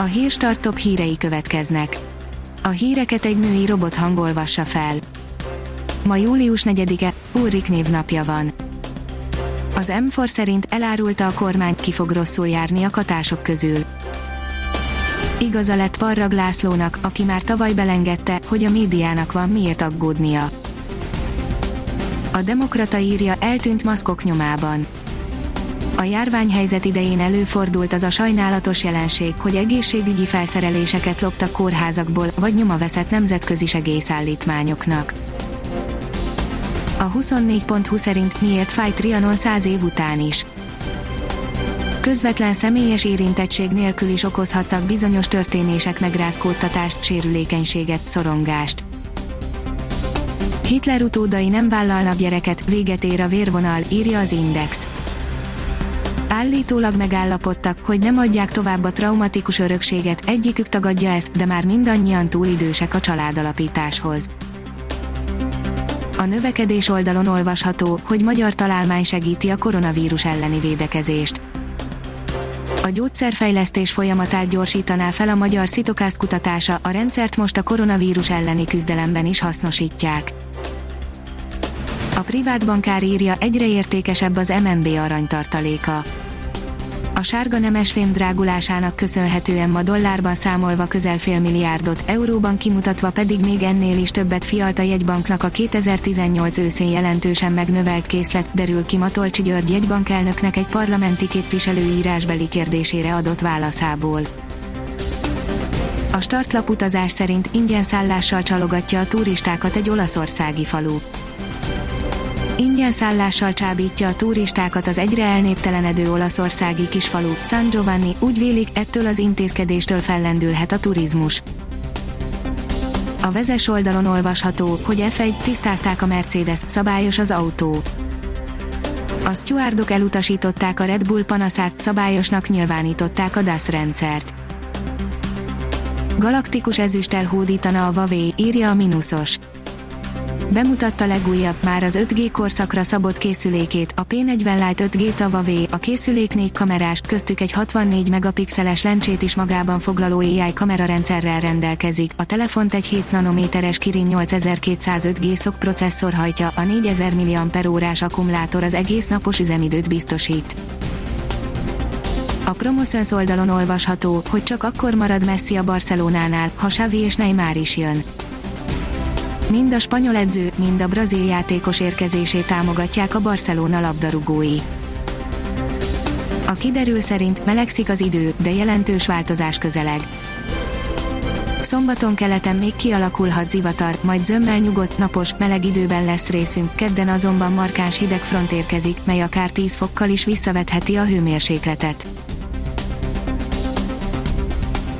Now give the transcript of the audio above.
A hírstart top hírei következnek. A híreket egy női robot hangolvassa fel. Ma július 4-e, Ulrik névnapja van. Az M4 szerint elárulta a kormány, ki fog rosszul járni a katások közül. Igaza lett Varrag Lászlónak, aki már tavaly belengedte, hogy a médiának van miért aggódnia. A Demokrata írja, eltűnt maszkok nyomában. A járványhelyzet idején előfordult az a sajnálatos jelenség, hogy egészségügyi felszereléseket loptak kórházakból, vagy nyoma veszett nemzetközi segélyszállítmányoknak. A 24.20 szerint miért fáj Trianon 100 év után is. Közvetlen személyes érintettség nélkül is okozhattak bizonyos történések megrázkódtatást, sérülékenységet, szorongást. Hitler utódai nem vállalnak gyereket, véget ér a vérvonal, írja az Index. Állítólag megállapodtak, hogy nem adják tovább a traumatikus örökséget, egyikük tagadja ezt, de már mindannyian túl idősek a családalapításhoz. A növekedés oldalon olvasható, hogy magyar találmány segíti a koronavírus elleni védekezést. A gyógyszerfejlesztés folyamatát gyorsítaná fel a magyar szitokászt kutatása, a rendszert most a koronavírus elleni küzdelemben is hasznosítják. A privát bankár írja, egyre értékesebb az MNB aranytartaléka. A sárga nemesfém drágulásának köszönhetően ma dollárban számolva közel fél milliárdot, euróban kimutatva pedig még ennél is többet fialt a jegybanknak a 2018 őszén jelentősen megnövelt készlet, derül ki Matolcsi György jegybankelnöknek egy parlamenti képviselő írásbeli kérdésére adott válaszából. A startlap utazás szerint ingyen szállással csalogatja a turistákat egy olaszországi falu ingyen szállással csábítja a turistákat az egyre elnéptelenedő olaszországi kisfalu, San Giovanni, úgy vélik, ettől az intézkedéstől fellendülhet a turizmus. A vezes oldalon olvasható, hogy F1 tisztázták a Mercedes, szabályos az autó. A stewardok elutasították a Red Bull panaszát, szabályosnak nyilvánították a DAS rendszert. Galaktikus ezüsttel hódítana a Vavé, írja a Minusos bemutatta legújabb, már az 5G korszakra szabott készülékét, a P40 Lite 5G Tava a készülék 4 kamerás, köztük egy 64 megapixeles lencsét is magában foglaló AI kamerarendszerrel rendelkezik, a telefont egy 7 nanométeres Kirin 8205 G szok processzor hajtja, a 4000 mAh akkumulátor az egész napos üzemidőt biztosít. A Promoszöns oldalon olvasható, hogy csak akkor marad Messi a Barcelonánál, ha Xavi és Neymar is jön Mind a spanyol edző, mind a brazil játékos érkezését támogatják a Barcelona labdarúgói. A kiderül szerint melegszik az idő, de jelentős változás közeleg. Szombaton keleten még kialakulhat zivatar, majd zömmel nyugodt, napos, meleg időben lesz részünk, kedden azonban markáns hideg front érkezik, mely akár 10 fokkal is visszavetheti a hőmérsékletet.